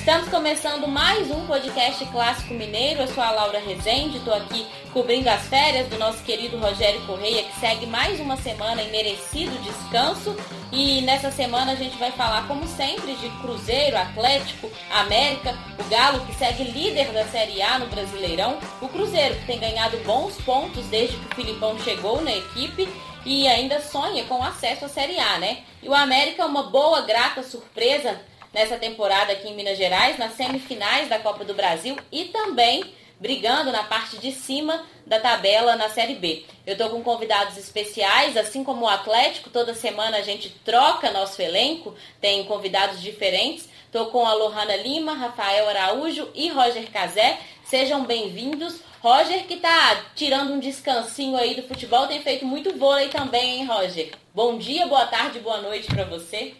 Estamos começando mais um podcast clássico mineiro. Eu sou a Laura Rezende, estou aqui cobrindo as férias do nosso querido Rogério Correia, que segue mais uma semana em merecido descanso. E nessa semana a gente vai falar, como sempre, de Cruzeiro, Atlético, América, o Galo, que segue líder da Série A no Brasileirão, o Cruzeiro, que tem ganhado bons pontos desde que o Filipão chegou na equipe e ainda sonha com acesso à Série A, né? E o América é uma boa, grata surpresa nessa temporada aqui em Minas Gerais, nas semifinais da Copa do Brasil e também brigando na parte de cima da tabela na Série B. Eu estou com convidados especiais, assim como o Atlético, toda semana a gente troca nosso elenco, tem convidados diferentes. Estou com a Lohana Lima, Rafael Araújo e Roger Cazé. Sejam bem-vindos. Roger, que está tirando um descansinho aí do futebol, tem feito muito vôlei também, hein, Roger? Bom dia, boa tarde, boa noite para você.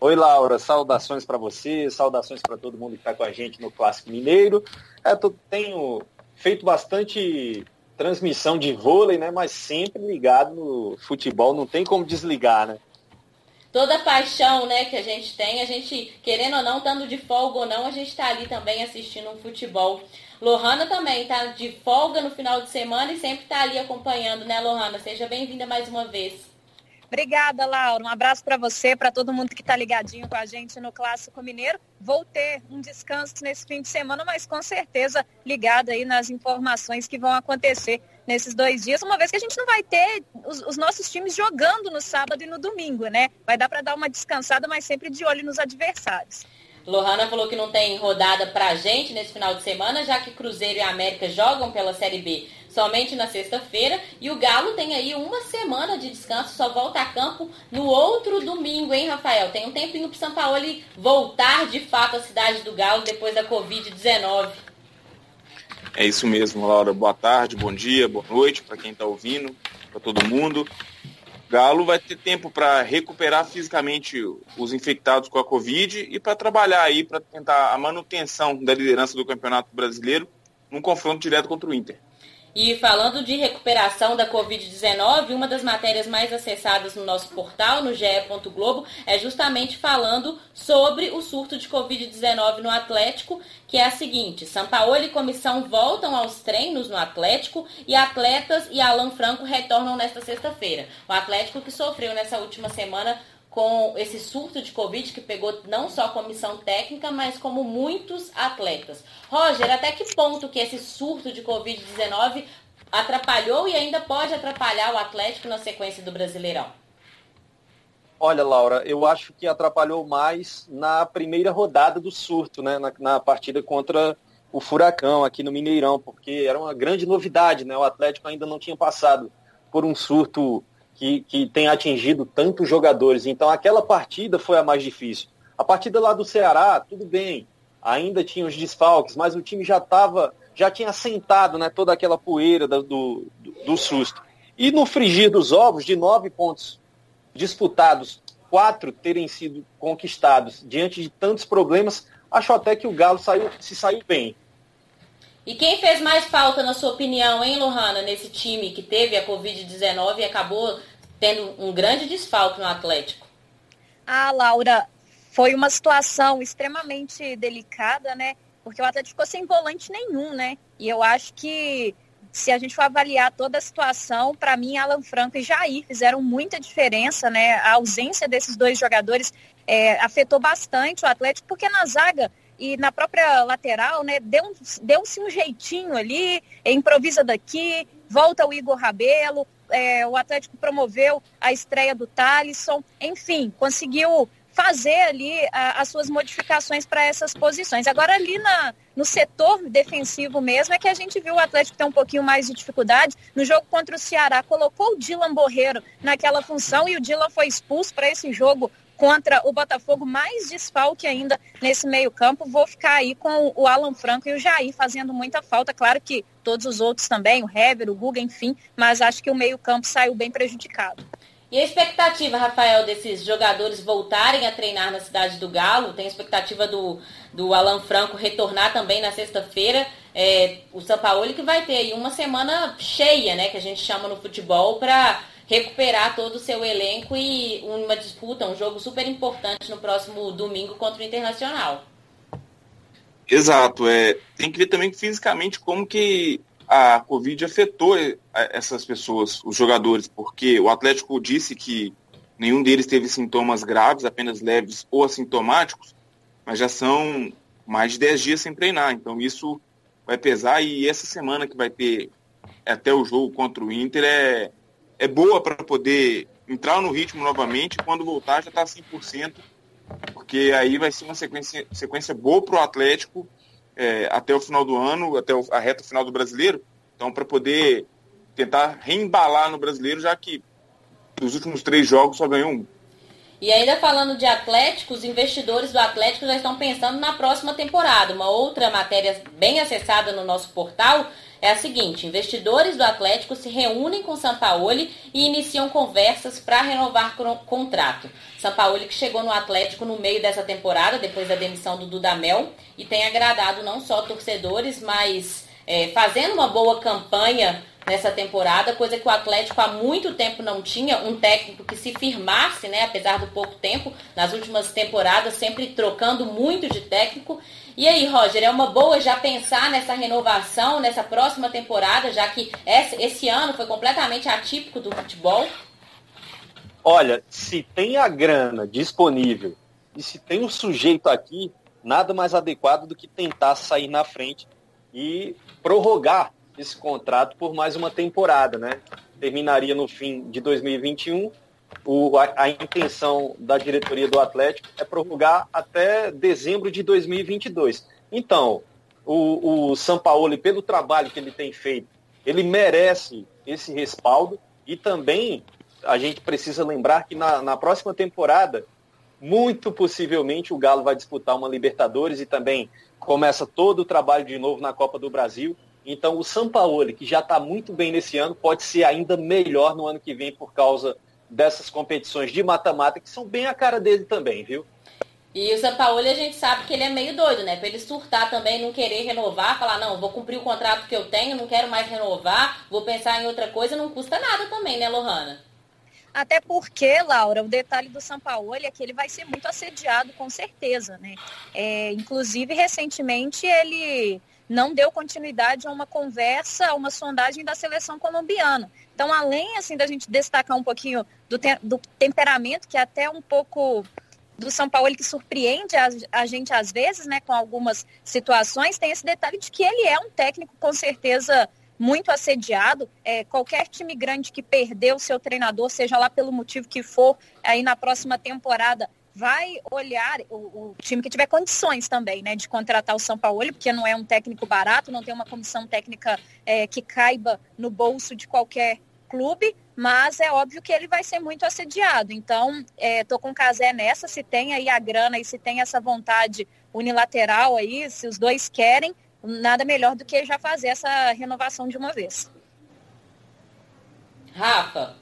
Oi, Laura, saudações para você, saudações para todo mundo que está com a gente no Clássico Mineiro. É, eu tenho feito bastante transmissão de vôlei, né? Mas sempre ligado no futebol, não tem como desligar, né? Toda a paixão, né, que a gente tem, a gente, querendo ou não, estando de folga ou não, a gente está ali também assistindo um futebol. Lohana também está de folga no final de semana e sempre está ali acompanhando, né, Lohana? Seja bem-vinda mais uma vez. Obrigada, Laura. Um abraço para você, para todo mundo que está ligadinho com a gente no Clássico Mineiro. Vou ter um descanso nesse fim de semana, mas com certeza ligado aí nas informações que vão acontecer nesses dois dias, uma vez que a gente não vai ter os, os nossos times jogando no sábado e no domingo, né? Vai dar para dar uma descansada, mas sempre de olho nos adversários. Lohana falou que não tem rodada pra gente nesse final de semana, já que Cruzeiro e América jogam pela Série B somente na sexta-feira. E o Galo tem aí uma semana de descanso, só volta a campo no outro domingo, hein, Rafael? Tem um tempinho pro São Paulo voltar de fato à cidade do Galo depois da Covid-19. É isso mesmo, Laura. Boa tarde, bom dia, boa noite para quem está ouvindo, para todo mundo. Galo vai ter tempo para recuperar fisicamente os infectados com a Covid e para trabalhar aí para tentar a manutenção da liderança do Campeonato Brasileiro num confronto direto contra o Inter. E falando de recuperação da Covid-19, uma das matérias mais acessadas no nosso portal, no GE. Globo, é justamente falando sobre o surto de Covid-19 no Atlético, que é a seguinte: São Paulo e comissão voltam aos treinos no Atlético e atletas e Alan Franco retornam nesta sexta-feira. O Atlético que sofreu nessa última semana com esse surto de Covid que pegou não só a comissão técnica, mas como muitos atletas. Roger, até que ponto que esse surto de Covid-19 atrapalhou e ainda pode atrapalhar o Atlético na sequência do Brasileirão? Olha, Laura, eu acho que atrapalhou mais na primeira rodada do surto, né? Na, na, partida contra o Furacão aqui no Mineirão, porque era uma grande novidade, né? O Atlético ainda não tinha passado por um surto que, que tem atingido tantos jogadores. Então aquela partida foi a mais difícil. A partida lá do Ceará, tudo bem, ainda tinha os desfalques, mas o time já estava, já tinha assentado né, toda aquela poeira do, do, do susto. E no frigir dos ovos, de nove pontos disputados, quatro terem sido conquistados diante de tantos problemas, acho até que o Galo saiu, se saiu bem. E quem fez mais falta, na sua opinião, hein, Lohana, nesse time que teve a Covid-19 e acabou tendo um grande desfalque no Atlético? Ah, Laura, foi uma situação extremamente delicada, né? Porque o Atlético ficou sem volante nenhum, né? E eu acho que se a gente for avaliar toda a situação, para mim, Alan Franco e Jair fizeram muita diferença, né? A ausência desses dois jogadores é, afetou bastante o Atlético, porque na zaga e na própria lateral, né, deu-se deu um jeitinho ali, improvisa daqui, volta o Igor Rabelo, é, o Atlético promoveu a estreia do Thalisson, enfim, conseguiu fazer ali a, as suas modificações para essas posições. Agora ali na, no setor defensivo mesmo é que a gente viu o Atlético ter um pouquinho mais de dificuldade. No jogo contra o Ceará, colocou o Dylan Borreiro naquela função e o Dylan foi expulso para esse jogo contra o Botafogo, mais desfalque ainda nesse meio-campo. Vou ficar aí com o Alan Franco e o Jair fazendo muita falta. Claro que todos os outros também, o Hever, o Guga, enfim, mas acho que o meio-campo saiu bem prejudicado. E a expectativa, Rafael, desses jogadores voltarem a treinar na cidade do Galo? Tem a expectativa do, do Alan Franco retornar também na sexta-feira. É, o Sampaoli que vai ter aí uma semana cheia, né, que a gente chama no futebol, para recuperar todo o seu elenco e uma disputa, um jogo super importante no próximo domingo contra o Internacional. Exato, é, tem que ver também fisicamente como que a Covid afetou essas pessoas, os jogadores, porque o Atlético disse que nenhum deles teve sintomas graves, apenas leves ou assintomáticos, mas já são mais de 10 dias sem treinar, então isso vai pesar e essa semana que vai ter até o jogo contra o Inter é, é boa para poder entrar no ritmo novamente quando voltar já está 100%, porque aí vai ser uma sequência, sequência boa para o Atlético é, até o final do ano, até a reta final do brasileiro. Então, para poder tentar reembalar no brasileiro, já que nos últimos três jogos só ganhou um. E ainda falando de Atlético, os investidores do Atlético já estão pensando na próxima temporada. Uma outra matéria bem acessada no nosso portal é a seguinte: investidores do Atlético se reúnem com Sampaoli e iniciam conversas para renovar contrato. Sampaoli que chegou no Atlético no meio dessa temporada, depois da demissão do Dudamel, e tem agradado não só torcedores, mas é, fazendo uma boa campanha nessa temporada, coisa que o Atlético há muito tempo não tinha, um técnico que se firmasse, né, apesar do pouco tempo, nas últimas temporadas, sempre trocando muito de técnico. E aí, Roger, é uma boa já pensar nessa renovação, nessa próxima temporada, já que esse ano foi completamente atípico do futebol? Olha, se tem a grana disponível e se tem um sujeito aqui, nada mais adequado do que tentar sair na frente e prorrogar esse contrato por mais uma temporada, né? Terminaria no fim de 2021. O, a, a, intenção da diretoria do Atlético é prorrogar até dezembro de 2022. Então, o, o Sampaoli, pelo trabalho que ele tem feito, ele merece esse respaldo e também a gente precisa lembrar que na, na próxima temporada, muito possivelmente o Galo vai disputar uma Libertadores e também começa todo o trabalho de novo na Copa do Brasil. Então o Sampaoli, que já está muito bem nesse ano, pode ser ainda melhor no ano que vem por causa dessas competições de mata-mata, que são bem a cara dele também, viu? E o Sampaoli a gente sabe que ele é meio doido, né? Para ele surtar também, não querer renovar, falar, não, vou cumprir o contrato que eu tenho, não quero mais renovar, vou pensar em outra coisa, não custa nada também, né, Lohana? Até porque, Laura, o detalhe do Sampaoli é que ele vai ser muito assediado, com certeza, né? É, inclusive, recentemente, ele não deu continuidade a uma conversa, a uma sondagem da seleção colombiana. Então, além assim da gente destacar um pouquinho do, te do temperamento, que é até um pouco do São Paulo que surpreende a, a, gente às vezes, né, com algumas situações, tem esse detalhe de que ele é um técnico com certeza muito assediado. É, qualquer time grande que perdeu seu treinador, seja lá pelo motivo que for, aí na próxima temporada vai olhar o, o, time que tiver condições também, né, de contratar o São Paulo, porque não é um técnico barato, não tem uma comissão técnica é, que caiba no bolso de qualquer clube, mas é óbvio que ele vai ser muito assediado. Então, é, tô com o Casé nessa, se tem aí a grana e se tem essa vontade unilateral aí, se os dois querem, nada melhor do que já fazer essa renovação de uma vez. Rafa,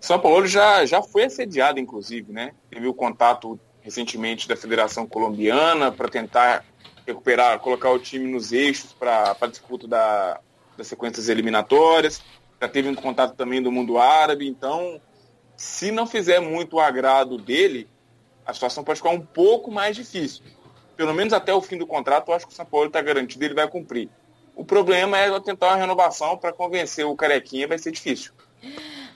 são Paulo já, já foi assediado, inclusive, né? Teve o contato recentemente da Federação Colombiana para tentar recuperar, colocar o time nos eixos para a disputa da, das sequências eliminatórias. Já teve um contato também do mundo árabe. Então, se não fizer muito o agrado dele, a situação pode ficar um pouco mais difícil. Pelo menos até o fim do contrato, eu acho que o São Paulo está garantido, ele vai cumprir. O problema é tentar uma renovação para convencer o Carequinha, vai ser difícil.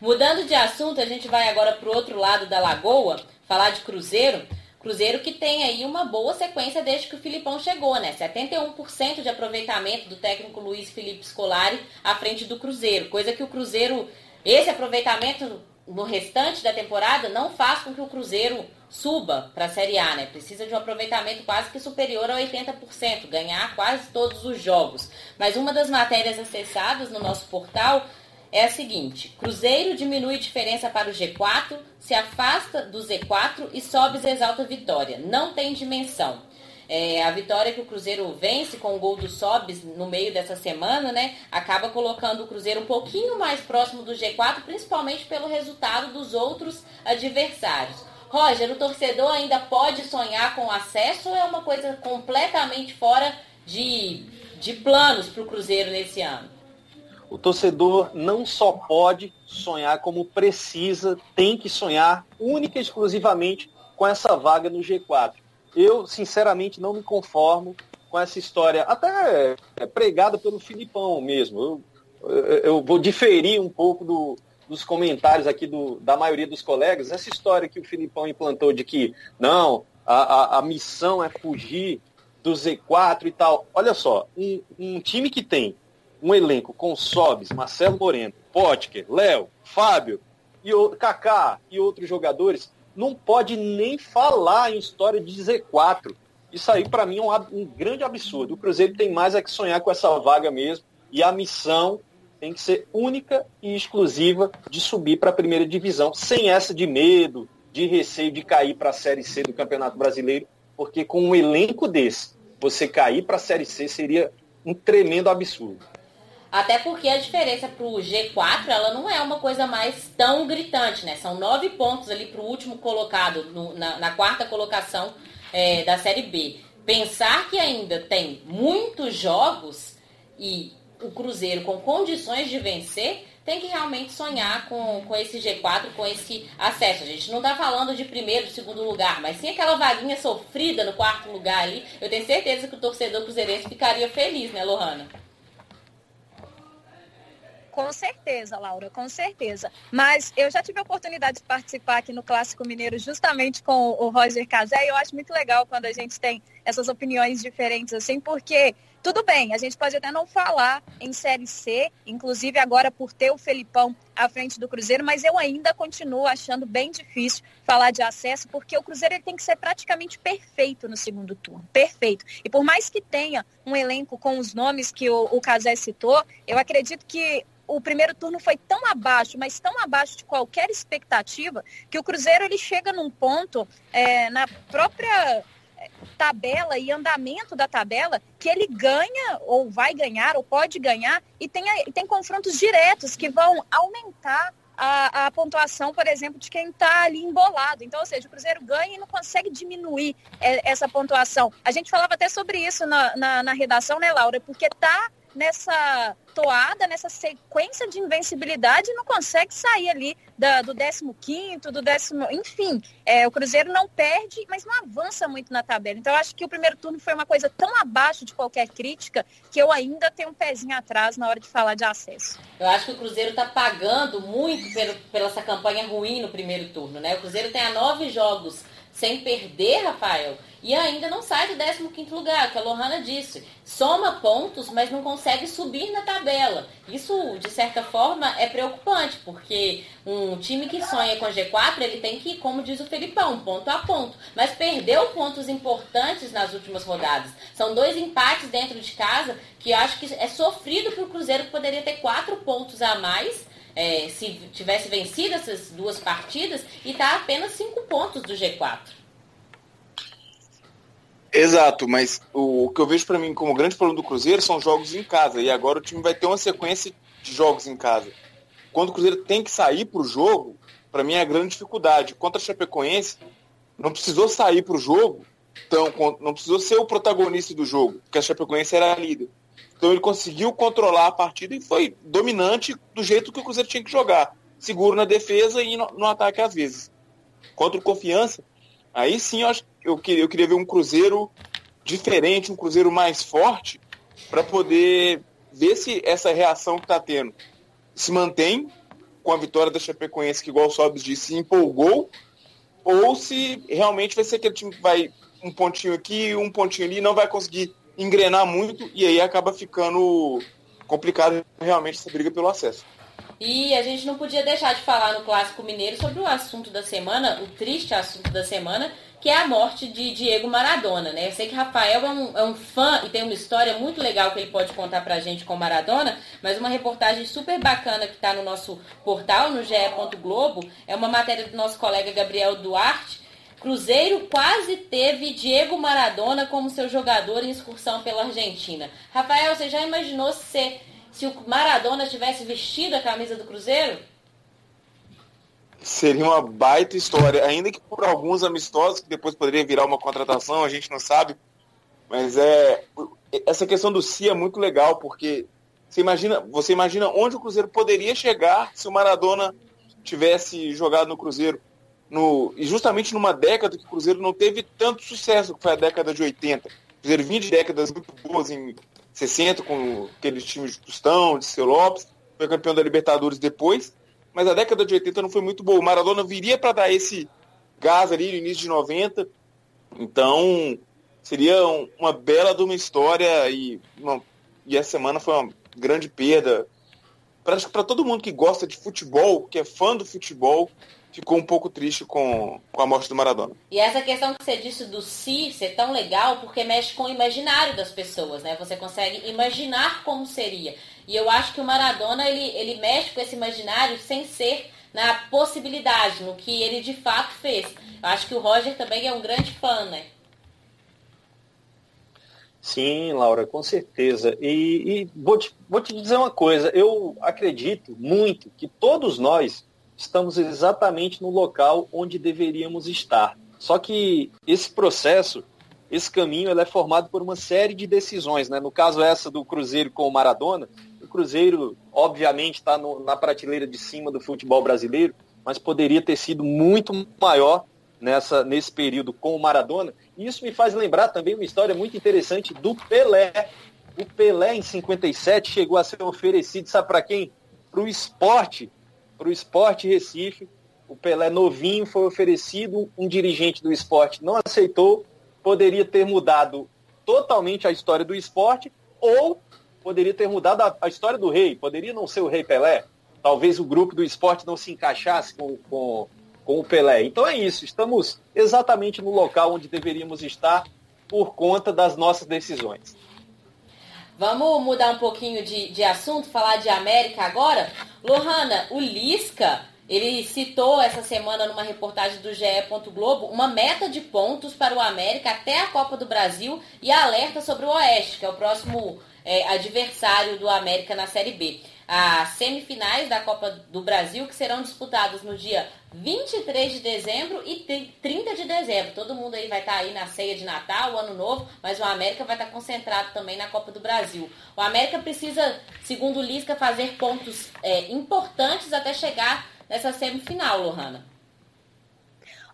Mudando de assunto, a gente vai agora para o outro lado da lagoa, falar de Cruzeiro. Cruzeiro que tem aí uma boa sequência desde que o Filipão chegou, né? 71% de aproveitamento do técnico Luiz Felipe Scolari à frente do Cruzeiro. Coisa que o Cruzeiro, esse aproveitamento no restante da temporada não faz com que o Cruzeiro suba para a Série A, né? Precisa de um aproveitamento quase que superior a 80%, ganhar quase todos os jogos. Mas uma das matérias acessadas no nosso portal é a seguinte: Cruzeiro diminui diferença para o G4, se afasta do Z4 e sobe exalta vitória. Não tem dimensão. É, a vitória que o Cruzeiro vence com o gol do Sobis no meio dessa semana, né? Acaba colocando o Cruzeiro um pouquinho mais próximo do G4, principalmente pelo resultado dos outros adversários. Roger, o torcedor ainda pode sonhar com acesso ou é uma coisa completamente fora de, de planos para o Cruzeiro nesse ano? O torcedor não só pode sonhar, como precisa, tem que sonhar única e exclusivamente com essa vaga no G4. eu sinceramente não me conformo com essa história, até é, pregada pelo Filipão mesmo. Eu, eu, vou diferir um pouco do, dos comentários aqui do, da maioria dos colegas, essa história que o Filipão implantou de que não, a, a, a missão é fugir do Z4 e tal. Olha só, um, um time que tem um elenco com Sobes, Marcelo Moreno, Potker, Léo, Fábio, e o Kaká e outros jogadores, não pode nem falar em história de Z4. Isso aí, para mim, é um, um, grande absurdo. O Cruzeiro tem mais é que sonhar com essa vaga mesmo. E a missão tem que ser única e exclusiva de subir para a primeira divisão, sem essa de medo, de receio de cair para a Série C do Campeonato Brasileiro, porque com um elenco desse, você cair para a Série C seria um tremendo absurdo. Até porque a diferença para o G4 ela não é uma coisa mais tão gritante, né? São nove pontos ali para o último colocado no, na, na, quarta colocação é, da Série B. Pensar que ainda tem muitos jogos e o Cruzeiro com condições de vencer tem que realmente sonhar com, com esse G4, com esse acesso. A gente não está falando de primeiro, segundo lugar, mas sim aquela vaguinha sofrida no quarto lugar ali. Eu tenho certeza que o torcedor cruzeirense ficaria feliz, né, Lohana? Com certeza, Laura, com certeza. Mas eu já tive a oportunidade de participar aqui no Clássico Mineiro justamente com o Roger Casé e eu acho muito legal quando a gente tem essas opiniões diferentes assim, porque tudo bem, a gente pode até não falar em Série C, inclusive agora por ter o Felipão à frente do Cruzeiro, mas eu ainda continuo achando bem difícil falar de acesso, porque o Cruzeiro ele tem que ser praticamente perfeito no segundo turno, perfeito. E por mais que tenha um elenco com os nomes que o, o Casé citou, eu acredito que o primeiro turno foi tão abaixo, mas tão abaixo de qualquer expectativa, que o Cruzeiro ele chega num ponto é, na própria tabela e andamento da tabela que ele ganha ou vai ganhar ou pode ganhar e tem, tem confrontos diretos que vão aumentar a, a, pontuação, por exemplo, de quem está ali embolado. Então, ou seja, o Cruzeiro ganha e não consegue diminuir é, essa pontuação. A gente falava até sobre isso na, na, na redação, né, Laura? Porque está nessa toada, nessa sequência de invencibilidade não consegue sair ali da, do 15 do décimo, enfim, é, o Cruzeiro não perde, mas não avança muito na tabela. Então acho que o primeiro turno foi uma coisa tão abaixo de qualquer crítica que eu ainda tenho um pezinho atrás na hora de falar de acesso. Eu acho que o Cruzeiro está pagando muito pelo, pela essa campanha ruim no primeiro turno, né? O Cruzeiro tem a nove jogos sem perder, Rafael, e ainda não sai do 15º lugar, que a Lohana disse. Soma pontos, mas não consegue subir na tabela. Isso, de certa forma, é preocupante, porque um time que sonha com G4, ele tem que ir, como diz o Felipão, ponto a ponto. Mas perdeu pontos importantes nas últimas rodadas. São dois empates dentro de casa que acho que é sofrido para o Cruzeiro, que poderia ter quatro pontos a mais é, se tivesse vencido essas duas partidas e está apenas cinco pontos do G4. Exato, mas o, o que eu vejo para mim como grande problema do Cruzeiro são jogos em casa. E agora o time vai ter uma sequência de jogos em casa. Quando o Cruzeiro tem que sair para o jogo, para mim é a grande dificuldade. Contra a Chapecoense, não precisou sair para o jogo, então não precisou ser o protagonista do jogo, porque a Chapecoense era a líder. Então ele conseguiu controlar a partida e foi dominante do jeito que o Cruzeiro tinha que jogar. Seguro na defesa e no, no ataque às vezes. Contra o Confiança, aí sim eu, acho, eu, queria, eu queria ver um Cruzeiro diferente, um Cruzeiro mais forte, para poder ver se essa reação que está tendo se mantém com a vitória da Chapecoense, que igual o Sobis disse, se empolgou, ou se realmente vai ser aquele time que vai um pontinho aqui, um pontinho ali, não vai conseguir engrenar muito e aí acaba ficando complicado realmente essa briga pelo acesso. E a gente não podia deixar de falar no Clássico Mineiro sobre o assunto da semana, o triste assunto da semana, que é a morte de Diego Maradona, né? Eu sei que Rafael é um, é um fã e tem uma história muito legal que ele pode contar pra gente com Maradona, mas uma reportagem super bacana que está no nosso portal, no GE. Globo, é uma matéria do nosso colega Gabriel Duarte, Cruzeiro quase teve Diego Maradona como seu jogador em excursão pela Argentina. Rafael, você já imaginou se, se o Maradona tivesse vestido a camisa do Cruzeiro? Seria uma baita história, ainda que por alguns amistosos, que depois poderia virar uma contratação, a gente não sabe. Mas é essa questão do Si é muito legal, porque você imagina, você imagina onde o Cruzeiro poderia chegar se o Maradona tivesse jogado no Cruzeiro no, e justamente numa década que o Cruzeiro não teve tanto sucesso, que foi a década de 80. O Cruzeiro vinha de décadas muito boas em 60, com aqueles times de Tostão, de Seu Lopes, foi campeão da Libertadores depois, mas a década de 80 não foi muito boa. O Maradona viria para dar esse gás ali no início de 90, então seria um, uma bela de uma história e, uma, e essa semana foi uma grande perda. Para todo mundo que gosta de futebol, que é fã do futebol, ficou um pouco triste com, com a morte do Maradona. E essa questão que você disse do si ser tão legal, porque mexe com o imaginário das pessoas, né? Você consegue imaginar como seria. E eu acho que o Maradona, ele, ele mexe com esse imaginário sem ser na possibilidade, no que ele de fato fez. Eu acho que o Roger também é um grande fã, né? Sim, Laura, com certeza. E, e vou, te, vou te dizer uma coisa, eu acredito muito que todos nós estamos exatamente no local onde deveríamos estar. Só que esse processo, esse caminho, ele é formado por uma série de decisões. Né? No caso essa do Cruzeiro com o Maradona, o Cruzeiro, obviamente, está na prateleira de cima do futebol brasileiro, mas poderia ter sido muito maior nessa, nesse período com o Maradona. E isso me faz lembrar também uma história muito interessante do Pelé. O Pelé, em 57, chegou a ser oferecido, sabe para quem? Para o esporte para o Esporte Recife. O Pelé novinho foi oferecido, um dirigente do esporte não aceitou, poderia ter mudado totalmente a história do esporte, ou poderia ter mudado a, a história do rei, poderia não ser o rei Pelé, talvez o grupo do esporte não se encaixasse com, com, com o Pelé. Então é isso, estamos exatamente no local onde deveríamos estar por conta das nossas decisões. Vamos mudar um pouquinho de, de assunto, falar de América agora. Lohana, o Lisca, ele citou essa semana numa reportagem do GE. Globo uma meta de pontos para o América até a Copa do Brasil e alerta sobre o Oeste, que é o próximo é, adversário do América na Série B as semifinais da Copa do Brasil, que serão disputadas no dia 23 de dezembro e 30 de dezembro. Todo mundo aí vai estar tá aí na ceia de Natal, o Ano Novo, mas o América vai estar tá concentrado também na Copa do Brasil. O América precisa, segundo o Lisca, fazer pontos é, importantes até chegar nessa semifinal, Lohana.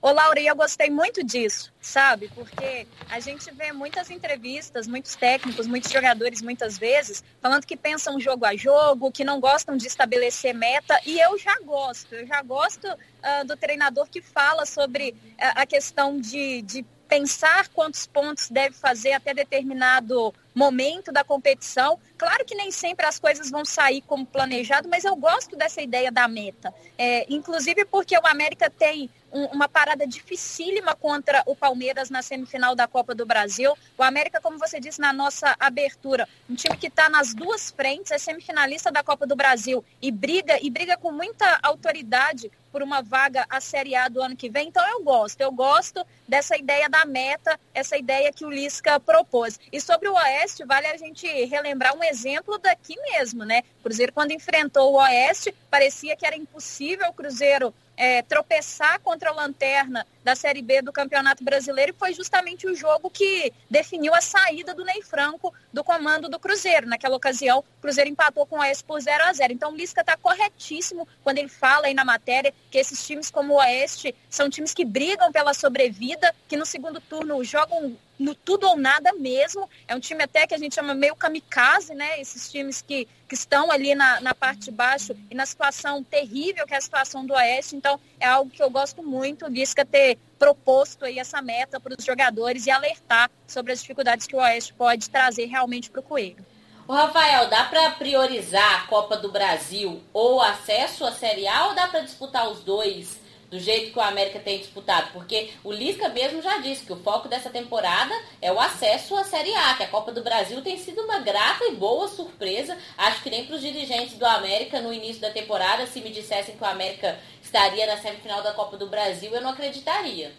Ô, Laura, eu gostei muito disso, sabe? Porque a gente vê muitas entrevistas, muitos técnicos, muitos jogadores, muitas vezes, falando que pensam jogo a jogo, que não gostam de estabelecer meta, e eu já gosto. Eu já gosto uh, do treinador que fala sobre uh, a questão de, de pensar quantos pontos deve fazer até determinado momento da competição. Claro que nem sempre as coisas vão sair como planejado, mas eu gosto dessa ideia da meta. É, inclusive porque o América tem um, uma parada dificílima contra o Palmeiras na semifinal da Copa do Brasil. O América, como você disse na nossa abertura, um time que está nas duas frentes, é semifinalista da Copa do Brasil e briga e briga com muita autoridade por uma vaga à Série A do ano que vem. Então eu gosto, eu gosto dessa ideia da meta, essa ideia que o Lisca propôs. E sobre o Oeste, vale a gente relembrar um exemplo daqui mesmo, né? O Cruzeiro, quando enfrentou o Oeste, parecia que era impossível o Cruzeiro é, tropeçar contra a lanterna da Série B do Campeonato Brasileiro e foi justamente o jogo que definiu a saída do Ney Franco do comando do Cruzeiro. Naquela ocasião, o Cruzeiro empatou com o Oeste por 0 a 0 Então, o Lisca está corretíssimo quando ele fala aí na matéria que esses times como o Oeste são times que brigam pela sobrevida, que no segundo turno jogam no tudo ou nada mesmo. É um time até que a gente chama meio kamikaze, né? Esses times que, que estão ali na, na parte de baixo e na situação terrível que é a situação do Oeste. Então, é algo que eu gosto muito, o Lisca ter proposto aí essa meta para os jogadores e alertar sobre as dificuldades que o Oeste pode trazer realmente para o Coelho. O Rafael, dá para priorizar a Copa do Brasil ou acesso à Série A ou dá para disputar os dois do jeito que o América tem disputado, porque o Lisca mesmo já disse que o foco dessa temporada é o acesso à Série A, que a Copa do Brasil tem sido uma grata e boa surpresa. Acho que nem para os dirigentes do América no início da temporada, se me dissessem que o América estaria na semifinal da Copa do Brasil, eu não acreditaria.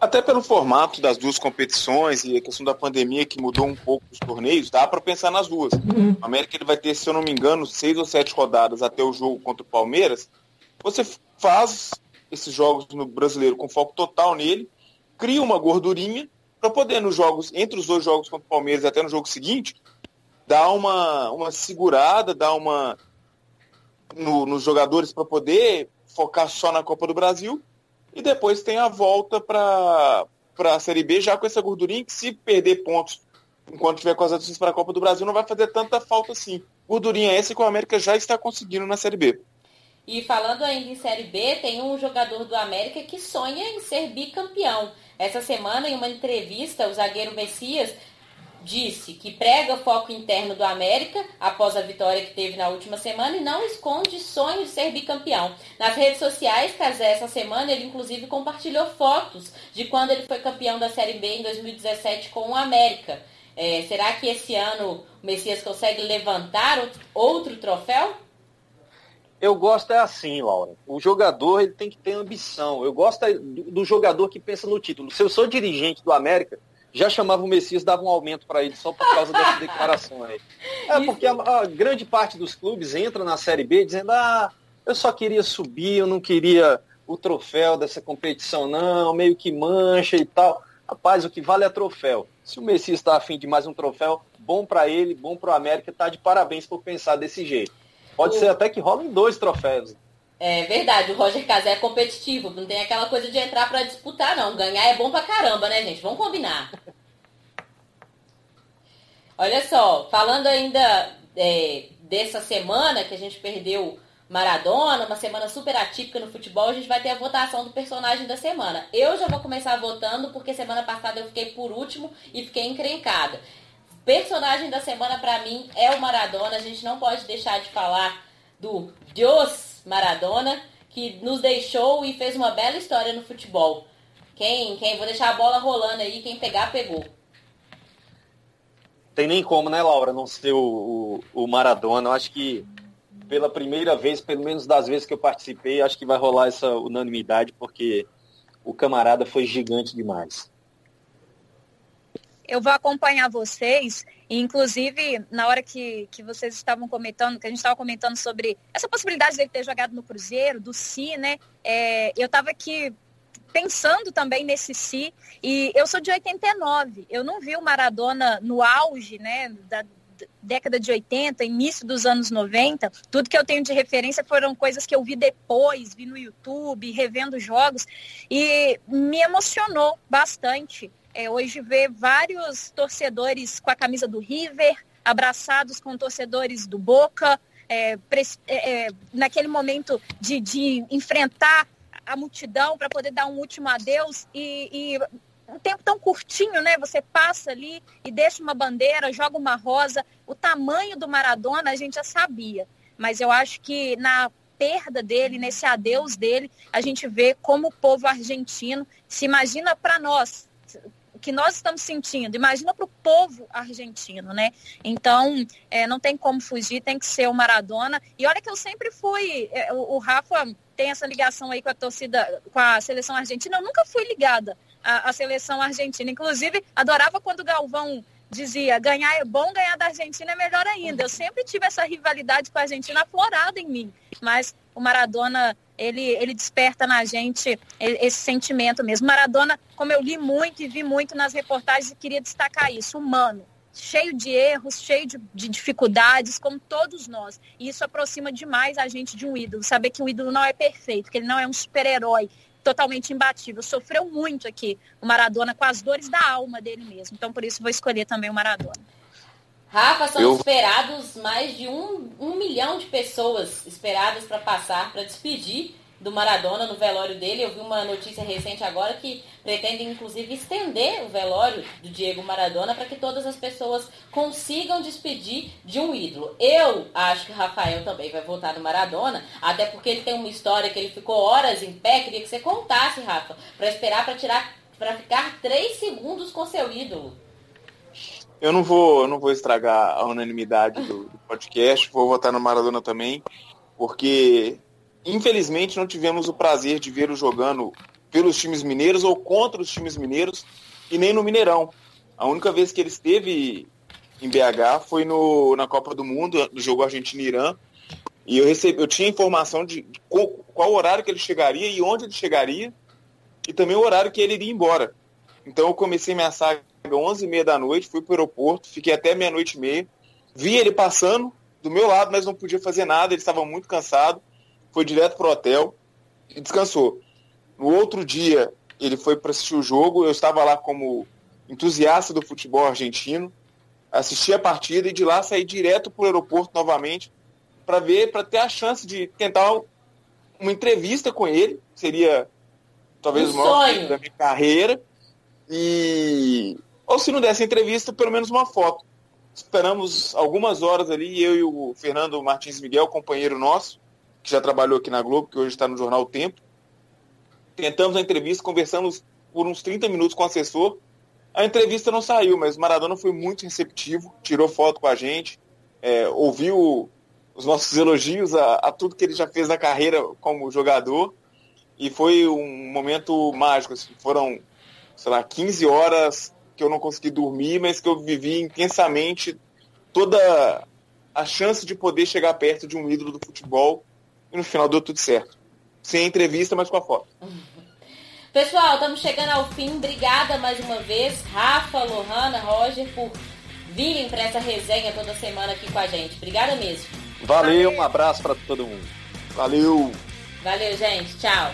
Até pelo formato das duas competições e a questão da pandemia que mudou um pouco os torneios, dá para pensar nas duas. O América ele vai ter, se eu não me engano, seis ou sete rodadas até o jogo contra o Palmeiras. Você faz esses jogos no brasileiro com foco total nele, cria uma gordurinha para poder nos jogos, entre os dois jogos contra o Palmeiras e até no jogo seguinte, dar uma, uma segurada, dar uma no, nos jogadores para poder focar só na Copa do Brasil e depois tem a volta para a Série B, já com essa gordurinha que se perder pontos enquanto tiver com as adições para a Copa do Brasil, não vai fazer tanta falta assim. Gordurinha essa que o América já está conseguindo na Série B. E falando ainda em Série B, tem um jogador do América que sonha em ser bicampeão. Essa semana, em uma entrevista, o zagueiro Messias disse que prega foco interno do América após a vitória que teve na última semana e não esconde sonho de ser bicampeão. Nas redes sociais, Casé, essa semana, ele inclusive compartilhou fotos de quando ele foi campeão da Série B em 2017 com o América. É, será que esse ano o Messias consegue levantar outro troféu? Eu gosto é assim, Laura. O jogador ele tem que ter ambição. Eu gosto é do jogador que pensa no título. Se eu sou dirigente do América, já chamava o Messias, dava um aumento para ele só por causa dessa declaração aí. É porque a, a, grande parte dos clubes entra na Série B dizendo, ah, eu só queria subir, eu não queria o troféu dessa competição, não, meio que mancha e tal. Rapaz, o que vale é troféu. Se o Messias está afim de mais um troféu, bom para ele, bom para o América, tá de parabéns por pensar desse jeito. Pode o... ser até que rolem dois troféus. É verdade, o Roger Casé é competitivo, não tem aquela coisa de entrar para disputar, não. Ganhar é bom pra caramba, né, gente? Vamos combinar. Olha só, falando ainda é, dessa semana que a gente perdeu Maradona, uma semana super atípica no futebol, a gente vai ter a votação do personagem da semana. Eu já vou começar votando porque semana passada eu fiquei por último e fiquei encrencada. Personagem da semana para mim é o Maradona, a gente não pode deixar de falar do Deus Maradona, que nos deixou e fez uma bela história no futebol. Quem, quem, vou deixar a bola rolando aí, quem pegar, pegou. Tem nem como, né, Laura, não ser o, o, o Maradona. Eu acho que pela primeira vez, pelo menos das vezes que eu participei, acho que vai rolar essa unanimidade, porque o camarada foi gigante demais eu vou acompanhar vocês, e inclusive na hora que, que vocês estavam comentando, que a gente estava comentando sobre essa possibilidade dele ter jogado no Cruzeiro, do Si, né? É, eu estava aqui pensando também nesse Si, e eu sou de 89, eu não vi o Maradona no auge, né, da década de 80, início dos anos 90, tudo que eu tenho de referência foram coisas que eu vi depois, vi no YouTube, revendo jogos, e me emocionou bastante é, hoje ver vários torcedores com a camisa do River, abraçados com torcedores do Boca, é, é, é, naquele momento de, de, enfrentar a multidão para poder dar um último adeus e, e um tempo tão curtinho, né? Você passa ali e deixa uma bandeira, joga uma rosa. O tamanho do Maradona a gente já sabia, mas eu acho que na perda dele, nesse adeus dele, a gente vê como o povo argentino se imagina para nós, que nós estamos sentindo. Imagina para o povo argentino, né? Então, é, não tem como fugir, tem que ser o Maradona. E olha que eu sempre fui, é, o, o, Rafa tem essa ligação aí com a torcida, com a seleção argentina. Eu nunca fui ligada à, à seleção argentina. Inclusive, adorava quando o Galvão dizia ganhar é bom, ganhar da Argentina é melhor ainda. Eu sempre tive essa rivalidade com a Argentina aflorada em mim. Mas o Maradona ele, ele desperta na gente esse sentimento mesmo. Maradona, como eu li muito e vi muito nas reportagens, queria destacar isso, humano, cheio de erros, cheio de, de, dificuldades, como todos nós. E isso aproxima demais a gente de um ídolo, saber que o ídolo não é perfeito, que ele não é um super-herói totalmente imbatível. Sofreu muito aqui o Maradona com as dores da alma dele mesmo. Então, por isso, vou escolher também o Maradona. Rafa, são eu... esperados mais de um, um milhão de pessoas esperadas para passar, para despedir do Maradona no velório dele. Eu vi uma notícia recente agora que pretendem, inclusive, estender o velório do Diego Maradona para que todas as pessoas consigam despedir de um ídolo. Eu acho que Rafael também vai voltar no Maradona, até porque ele tem uma história que ele ficou horas em pé. Queria que você contasse, Rafa, para esperar para tirar, para ficar três segundos com seu ídolo. Eu não vou, eu não vou estragar a unanimidade do, do podcast, vou votar no Maradona também, porque infelizmente não tivemos o prazer de vê-lo jogando pelos times mineiros ou contra os times mineiros e nem no Mineirão. A única vez que ele esteve em BH foi no, na Copa do Mundo, no jogo Argentina-Irã, e eu recebi, eu tinha informação de, qual, qual horário que ele chegaria e onde ele chegaria, e também o horário que ele iria embora. Então eu comecei minha saga 11h30 da noite, fui para o aeroporto, fiquei até meia-noite e meia. Vi ele passando do meu lado, mas não podia fazer nada, ele estava muito cansado. Foi direto para o hotel e descansou. No outro dia, ele foi para assistir o jogo. Eu estava lá como entusiasta do futebol argentino. Assisti a partida e de lá saí direto para o aeroporto novamente para ver, para ter a chance de tentar uma entrevista com ele. Seria talvez um o maior sonho. da minha carreira. E ou se não desse entrevista, pelo menos uma foto. Esperamos algumas horas ali, eu e o Fernando Martins Miguel, companheiro nosso, que já trabalhou aqui na Globo, que hoje está no jornal o Tempo. Tentamos a entrevista, conversamos por uns 30 minutos com o assessor. A entrevista não saiu, mas o Maradona foi muito receptivo, tirou foto com a gente, é, ouviu os nossos elogios a, a, tudo que ele já fez na carreira como jogador. E foi um momento mágico. Assim, foram, sei lá, 15 horas que eu não consegui dormir, mas que eu vivi intensamente toda a chance de poder chegar perto de um ídolo do futebol e no final deu tudo certo. Sem entrevista, mas com a foto. Pessoal, estamos chegando ao fim. Obrigada mais uma vez, Rafa, Lohana, Roger, por virem para essa resenha toda semana aqui com a gente. Obrigada mesmo. Valeu, um abraço para todo mundo. Valeu. Valeu, gente. Tchau.